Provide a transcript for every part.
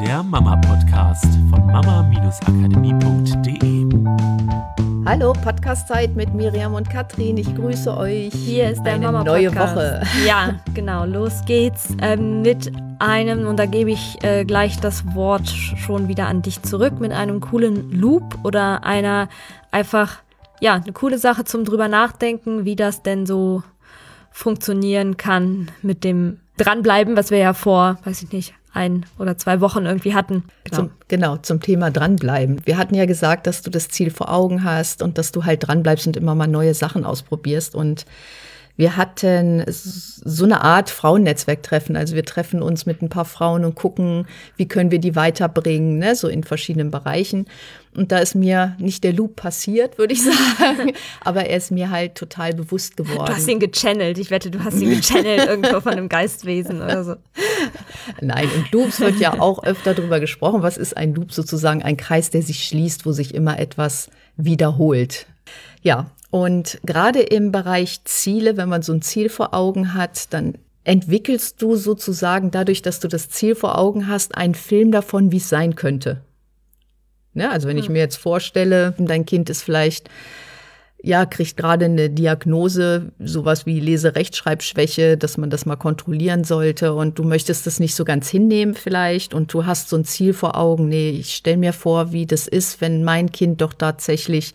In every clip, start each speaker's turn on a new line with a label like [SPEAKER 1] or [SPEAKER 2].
[SPEAKER 1] der Mama-Podcast von mama-akademie.de.
[SPEAKER 2] Hallo, Podcast-Zeit mit Miriam und Katrin. Ich grüße euch.
[SPEAKER 3] Hier ist der
[SPEAKER 2] Eine
[SPEAKER 3] Mama
[SPEAKER 2] neue
[SPEAKER 3] Podcast.
[SPEAKER 2] Woche.
[SPEAKER 3] Ja, genau. Los geht's ähm, mit einem, und da gebe ich äh, gleich das Wort schon wieder an dich zurück, mit einem coolen Loop oder einer einfach, ja, eine coole Sache zum drüber nachdenken, wie das denn so funktionieren kann mit dem Dranbleiben, was wir ja vor, weiß ich nicht, ein oder zwei Wochen irgendwie hatten. Genau.
[SPEAKER 2] Zum, genau, zum Thema dranbleiben. Wir hatten ja gesagt, dass du das Ziel vor Augen hast und dass du halt dranbleibst und immer mal neue Sachen ausprobierst. Und wir hatten so eine Art Frauennetzwerktreffen. Also wir treffen uns mit ein paar Frauen und gucken, wie können wir die weiterbringen, ne? so in verschiedenen Bereichen. Und da ist mir nicht der Loop passiert, würde ich sagen, aber er ist mir halt total bewusst geworden.
[SPEAKER 3] Du hast ihn gechannelt. Ich wette, du hast ihn gechannelt irgendwo von einem Geistwesen oder so.
[SPEAKER 2] Nein, und Loops wird ja auch öfter darüber gesprochen. Was ist ein Loop? Sozusagen ein Kreis, der sich schließt, wo sich immer etwas wiederholt. Ja, und gerade im Bereich Ziele, wenn man so ein Ziel vor Augen hat, dann entwickelst du sozusagen dadurch, dass du das Ziel vor Augen hast, einen Film davon, wie es sein könnte. Ne? Also wenn ich mir jetzt vorstelle, dein Kind ist vielleicht ja, kriegt gerade eine Diagnose, sowas wie Leserechtschreibschwäche, dass man das mal kontrollieren sollte und du möchtest das nicht so ganz hinnehmen vielleicht und du hast so ein Ziel vor Augen, nee, ich stell mir vor, wie das ist, wenn mein Kind doch tatsächlich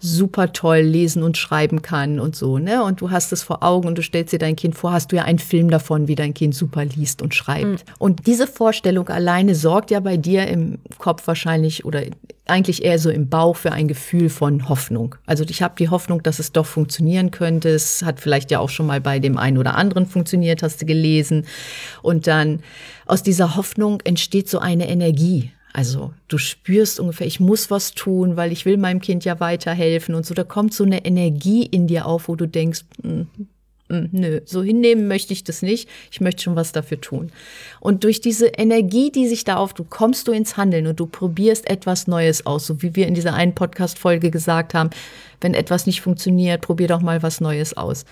[SPEAKER 2] super toll lesen und schreiben kann und so, ne? Und du hast es vor Augen und du stellst dir dein Kind vor, hast du ja einen Film davon, wie dein Kind super liest und schreibt. Mhm. Und diese Vorstellung alleine sorgt ja bei dir im Kopf wahrscheinlich oder eigentlich eher so im Bauch für ein Gefühl von Hoffnung. Also ich habe die Hoffnung, dass es doch funktionieren könnte. Es hat vielleicht ja auch schon mal bei dem einen oder anderen funktioniert, hast du gelesen. Und dann aus dieser Hoffnung entsteht so eine Energie. Also du spürst ungefähr, ich muss was tun, weil ich will meinem Kind ja weiterhelfen und so. Da kommt so eine Energie in dir auf, wo du denkst, mm, mm, nö, so hinnehmen möchte ich das nicht. Ich möchte schon was dafür tun. Und durch diese Energie, die sich da auf, du kommst du ins Handeln und du probierst etwas Neues aus, so wie wir in dieser einen Podcast-Folge gesagt haben. Wenn etwas nicht funktioniert, probier doch mal was Neues aus.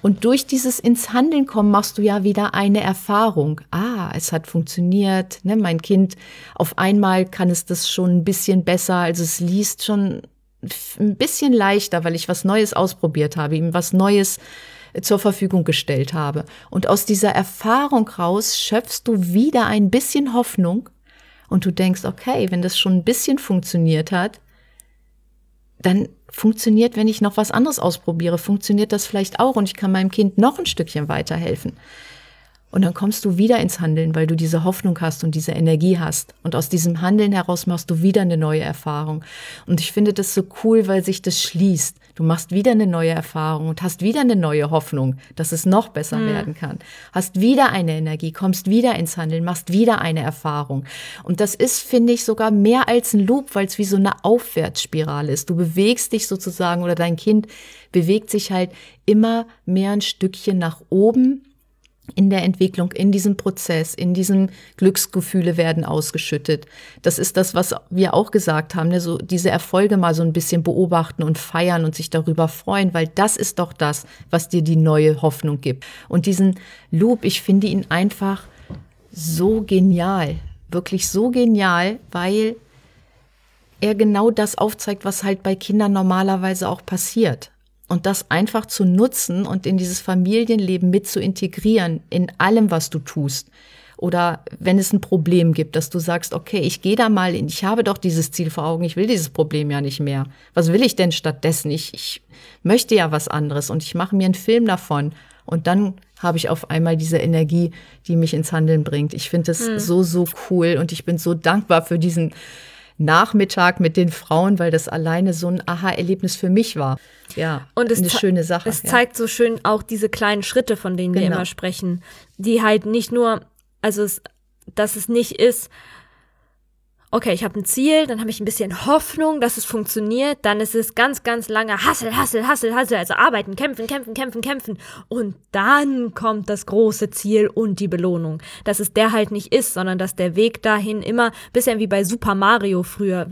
[SPEAKER 2] Und durch dieses ins Handeln kommen machst du ja wieder eine Erfahrung. Ah, es hat funktioniert. Ne? Mein Kind, auf einmal kann es das schon ein bisschen besser. Also es liest schon ein bisschen leichter, weil ich was Neues ausprobiert habe, ihm was Neues zur Verfügung gestellt habe. Und aus dieser Erfahrung raus schöpfst du wieder ein bisschen Hoffnung und du denkst, okay, wenn das schon ein bisschen funktioniert hat, dann funktioniert, wenn ich noch was anderes ausprobiere, funktioniert das vielleicht auch und ich kann meinem Kind noch ein Stückchen weiterhelfen. Und dann kommst du wieder ins Handeln, weil du diese Hoffnung hast und diese Energie hast. Und aus diesem Handeln heraus machst du wieder eine neue Erfahrung. Und ich finde das so cool, weil sich das schließt. Du machst wieder eine neue Erfahrung und hast wieder eine neue Hoffnung, dass es noch besser mhm. werden kann. Hast wieder eine Energie, kommst wieder ins Handeln, machst wieder eine Erfahrung. Und das ist, finde ich, sogar mehr als ein Loop, weil es wie so eine Aufwärtsspirale ist. Du bewegst dich sozusagen oder dein Kind bewegt sich halt immer mehr ein Stückchen nach oben in der Entwicklung, in diesem Prozess, in diesem Glücksgefühle werden ausgeschüttet. Das ist das, was wir auch gesagt haben, ne? so diese Erfolge mal so ein bisschen beobachten und feiern und sich darüber freuen, weil das ist doch das, was dir die neue Hoffnung gibt. Und diesen Loop, ich finde ihn einfach so genial, wirklich so genial, weil er genau das aufzeigt, was halt bei Kindern normalerweise auch passiert und das einfach zu nutzen und in dieses Familienleben mit zu integrieren, in allem, was du tust. Oder wenn es ein Problem gibt, dass du sagst, okay, ich gehe da mal in, ich habe doch dieses Ziel vor Augen, ich will dieses Problem ja nicht mehr. Was will ich denn stattdessen? Ich, ich möchte ja was anderes und ich mache mir einen Film davon. Und dann habe ich auf einmal diese Energie, die mich ins Handeln bringt. Ich finde es hm. so, so cool und ich bin so dankbar für diesen Nachmittag mit den Frauen, weil das alleine so ein Aha-Erlebnis für mich war. Ja,
[SPEAKER 3] und es eine schöne Sache. Es ja. zeigt so schön auch diese kleinen Schritte, von denen genau. wir immer sprechen, die halt nicht nur, also es, dass es nicht ist, okay, ich habe ein Ziel, dann habe ich ein bisschen Hoffnung, dass es funktioniert, dann ist es ganz, ganz lange Hassel, Hassel, Hassel, Hassel, also arbeiten, kämpfen, kämpfen, kämpfen, kämpfen. Und dann kommt das große Ziel und die Belohnung. Dass es der halt nicht ist, sondern dass der Weg dahin immer, bisschen wie bei Super Mario früher,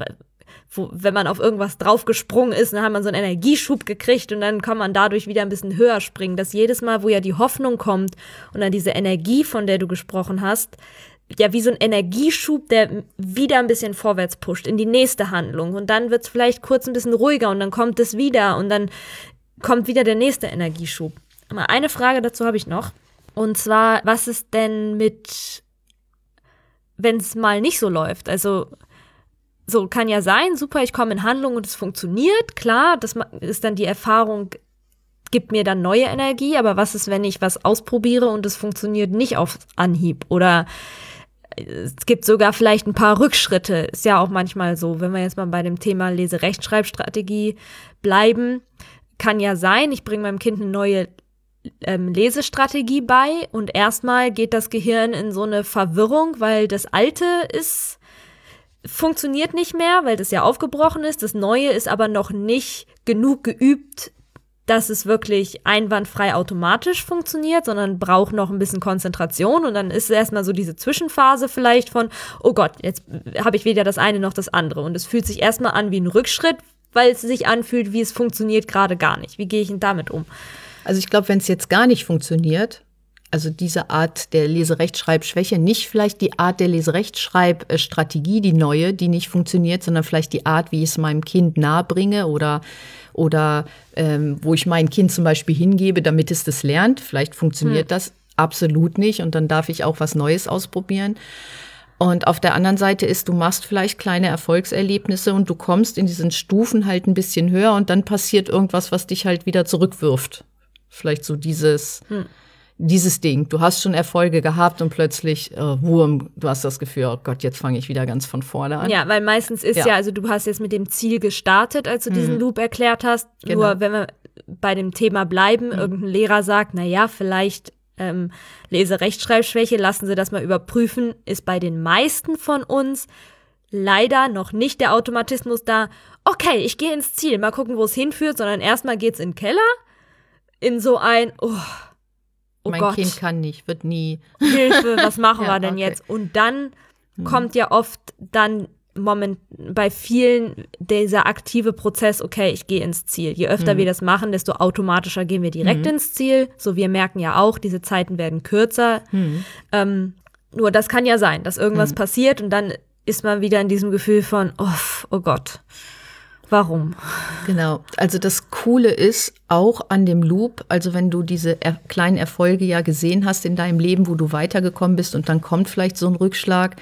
[SPEAKER 3] wo, wenn man auf irgendwas draufgesprungen ist, dann hat man so einen Energieschub gekriegt und dann kann man dadurch wieder ein bisschen höher springen. Dass jedes Mal, wo ja die Hoffnung kommt und dann diese Energie, von der du gesprochen hast, ja wie so ein Energieschub, der wieder ein bisschen vorwärts pusht in die nächste Handlung. Und dann wird es vielleicht kurz ein bisschen ruhiger und dann kommt es wieder und dann kommt wieder der nächste Energieschub. Aber eine Frage dazu habe ich noch. Und zwar, was ist denn mit, wenn es mal nicht so läuft? Also, so kann ja sein, super, ich komme in Handlung und es funktioniert. Klar, das ist dann die Erfahrung, gibt mir dann neue Energie. Aber was ist, wenn ich was ausprobiere und es funktioniert nicht auf Anhieb? Oder es gibt sogar vielleicht ein paar Rückschritte. Ist ja auch manchmal so, wenn wir jetzt mal bei dem Thema Leserechtschreibstrategie bleiben. Kann ja sein, ich bringe meinem Kind eine neue ähm, Lesestrategie bei und erstmal geht das Gehirn in so eine Verwirrung, weil das Alte ist funktioniert nicht mehr, weil das ja aufgebrochen ist. Das Neue ist aber noch nicht genug geübt, dass es wirklich einwandfrei automatisch funktioniert, sondern braucht noch ein bisschen Konzentration und dann ist es erstmal so diese Zwischenphase vielleicht von, oh Gott, jetzt habe ich weder das eine noch das andere und es fühlt sich erstmal an wie ein Rückschritt, weil es sich anfühlt, wie es funktioniert gerade gar nicht. Wie gehe ich denn damit um?
[SPEAKER 2] Also ich glaube, wenn es jetzt gar nicht funktioniert, also diese Art der Leserechtschreibschwäche, nicht vielleicht die Art der Leserechtschreibstrategie, die neue, die nicht funktioniert, sondern vielleicht die Art, wie ich es meinem Kind nahebringe oder, oder ähm, wo ich mein Kind zum Beispiel hingebe, damit es das lernt. Vielleicht funktioniert hm. das absolut nicht und dann darf ich auch was Neues ausprobieren. Und auf der anderen Seite ist, du machst vielleicht kleine Erfolgserlebnisse und du kommst in diesen Stufen halt ein bisschen höher und dann passiert irgendwas, was dich halt wieder zurückwirft. Vielleicht so dieses, hm dieses Ding. Du hast schon Erfolge gehabt und plötzlich, äh, Wurm, du hast das Gefühl, oh Gott, jetzt fange ich wieder ganz von vorne an.
[SPEAKER 3] Ja, weil meistens ist ja. ja, also du hast jetzt mit dem Ziel gestartet, als du mhm. diesen Loop erklärt hast. Genau. Nur wenn wir bei dem Thema bleiben, mhm. irgendein Lehrer sagt, na ja, vielleicht ähm, Leserechtschreibschwäche, lassen Sie das mal überprüfen, ist bei den meisten von uns leider noch nicht der Automatismus da, okay, ich gehe ins Ziel, mal gucken, wo es hinführt, sondern erstmal geht's in den Keller, in so ein, oh,
[SPEAKER 2] oh mein Gott. Kind kann nicht, wird nie.
[SPEAKER 3] Hilfe, was machen ja, wir denn okay. jetzt? Und dann hm. kommt ja oft dann Moment bei vielen dieser aktive Prozess, okay, ich gehe ins Ziel. Je öfter hm. wir das machen, desto automatischer gehen wir direkt hm. ins Ziel. So, wir merken ja auch, diese Zeiten werden kürzer. Hm. Ähm, nur das kann ja sein, dass irgendwas hm. passiert und dann ist man wieder in diesem Gefühl von, oh, oh Gott. Warum?
[SPEAKER 2] Genau. Also das Coole ist auch an dem Loop, also wenn du diese er kleinen Erfolge ja gesehen hast in deinem Leben, wo du weitergekommen bist und dann kommt vielleicht so ein Rückschlag,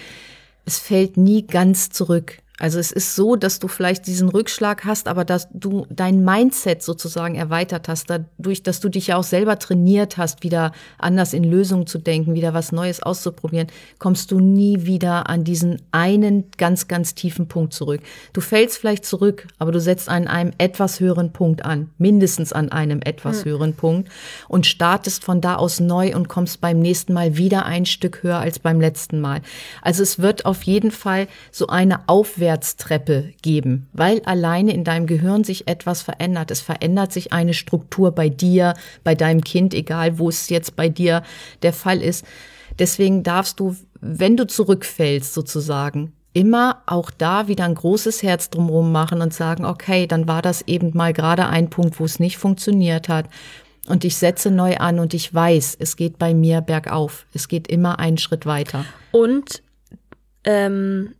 [SPEAKER 2] es fällt nie ganz zurück. Also es ist so, dass du vielleicht diesen Rückschlag hast, aber dass du dein Mindset sozusagen erweitert hast, dadurch, dass du dich ja auch selber trainiert hast, wieder anders in Lösungen zu denken, wieder was Neues auszuprobieren, kommst du nie wieder an diesen einen ganz, ganz tiefen Punkt zurück. Du fällst vielleicht zurück, aber du setzt an einem etwas höheren Punkt an, mindestens an einem etwas hm. höheren Punkt und startest von da aus neu und kommst beim nächsten Mal wieder ein Stück höher als beim letzten Mal. Also es wird auf jeden Fall so eine Aufwärts Aufwärtstreppe geben, weil alleine in deinem Gehirn sich etwas verändert. Es verändert sich eine Struktur bei dir, bei deinem Kind, egal wo es jetzt bei dir der Fall ist. Deswegen darfst du, wenn du zurückfällst sozusagen, immer auch da wieder ein großes Herz drumherum machen und sagen, okay, dann war das eben mal gerade ein Punkt, wo es nicht funktioniert hat. Und ich setze neu an und ich weiß, es geht bei mir bergauf. Es geht immer einen Schritt weiter.
[SPEAKER 3] Und ähm,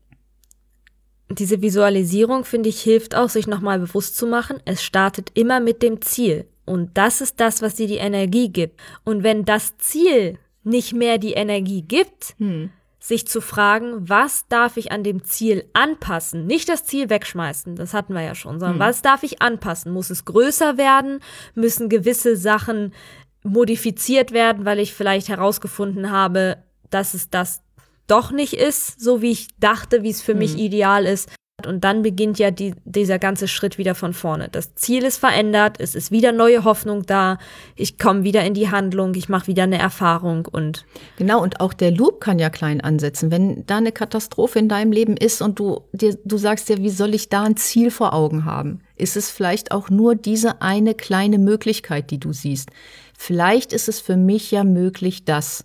[SPEAKER 3] diese Visualisierung, finde ich, hilft auch, sich nochmal bewusst zu machen, es startet immer mit dem Ziel. Und das ist das, was dir die Energie gibt. Und wenn das Ziel nicht mehr die Energie gibt, hm. sich zu fragen, was darf ich an dem Ziel anpassen? Nicht das Ziel wegschmeißen, das hatten wir ja schon, sondern hm. was darf ich anpassen? Muss es größer werden? Müssen gewisse Sachen modifiziert werden, weil ich vielleicht herausgefunden habe, dass es das doch nicht ist, so wie ich dachte, wie es für mhm. mich ideal ist. Und dann beginnt ja die, dieser ganze Schritt wieder von vorne. Das Ziel ist verändert, es ist wieder neue Hoffnung da, ich komme wieder in die Handlung, ich mache wieder eine Erfahrung und.
[SPEAKER 2] Genau, und auch der Loop kann ja klein ansetzen. Wenn da eine Katastrophe in deinem Leben ist und du, dir, du sagst dir, wie soll ich da ein Ziel vor Augen haben? Ist es vielleicht auch nur diese eine kleine Möglichkeit, die du siehst? Vielleicht ist es für mich ja möglich, dass.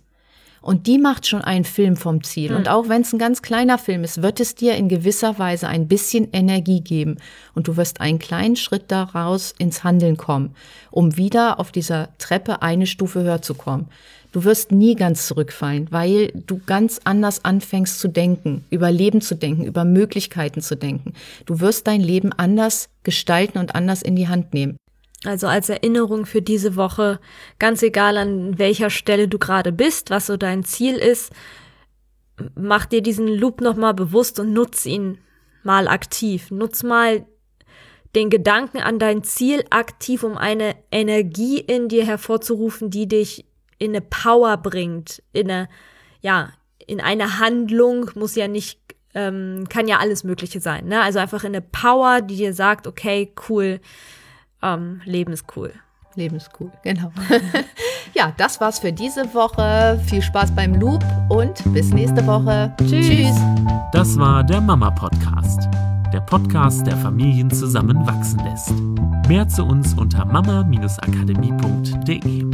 [SPEAKER 2] Und die macht schon einen Film vom Ziel. Mhm. Und auch wenn es ein ganz kleiner Film ist, wird es dir in gewisser Weise ein bisschen Energie geben. Und du wirst einen kleinen Schritt daraus ins Handeln kommen, um wieder auf dieser Treppe eine Stufe höher zu kommen. Du wirst nie ganz zurückfallen, weil du ganz anders anfängst zu denken, über Leben zu denken, über Möglichkeiten zu denken. Du wirst dein Leben anders gestalten und anders in die Hand nehmen.
[SPEAKER 3] Also als Erinnerung für diese Woche, ganz egal an welcher Stelle du gerade bist, was so dein Ziel ist, mach dir diesen Loop nochmal bewusst und nutz ihn mal aktiv. Nutz mal den Gedanken an dein Ziel aktiv, um eine Energie in dir hervorzurufen, die dich in eine Power bringt, in eine, ja, in eine Handlung, muss ja nicht, ähm, kann ja alles Mögliche sein, ne? Also einfach in eine Power, die dir sagt, okay, cool, ähm, Leben ist cool.
[SPEAKER 2] Leben ist cool, genau. ja, das war's für diese Woche. Viel Spaß beim Loop und bis nächste Woche. Tschüss. Tschüss.
[SPEAKER 1] Das war der Mama Podcast der Podcast, der Familien zusammenwachsen lässt. Mehr zu uns unter mama-akademie.de.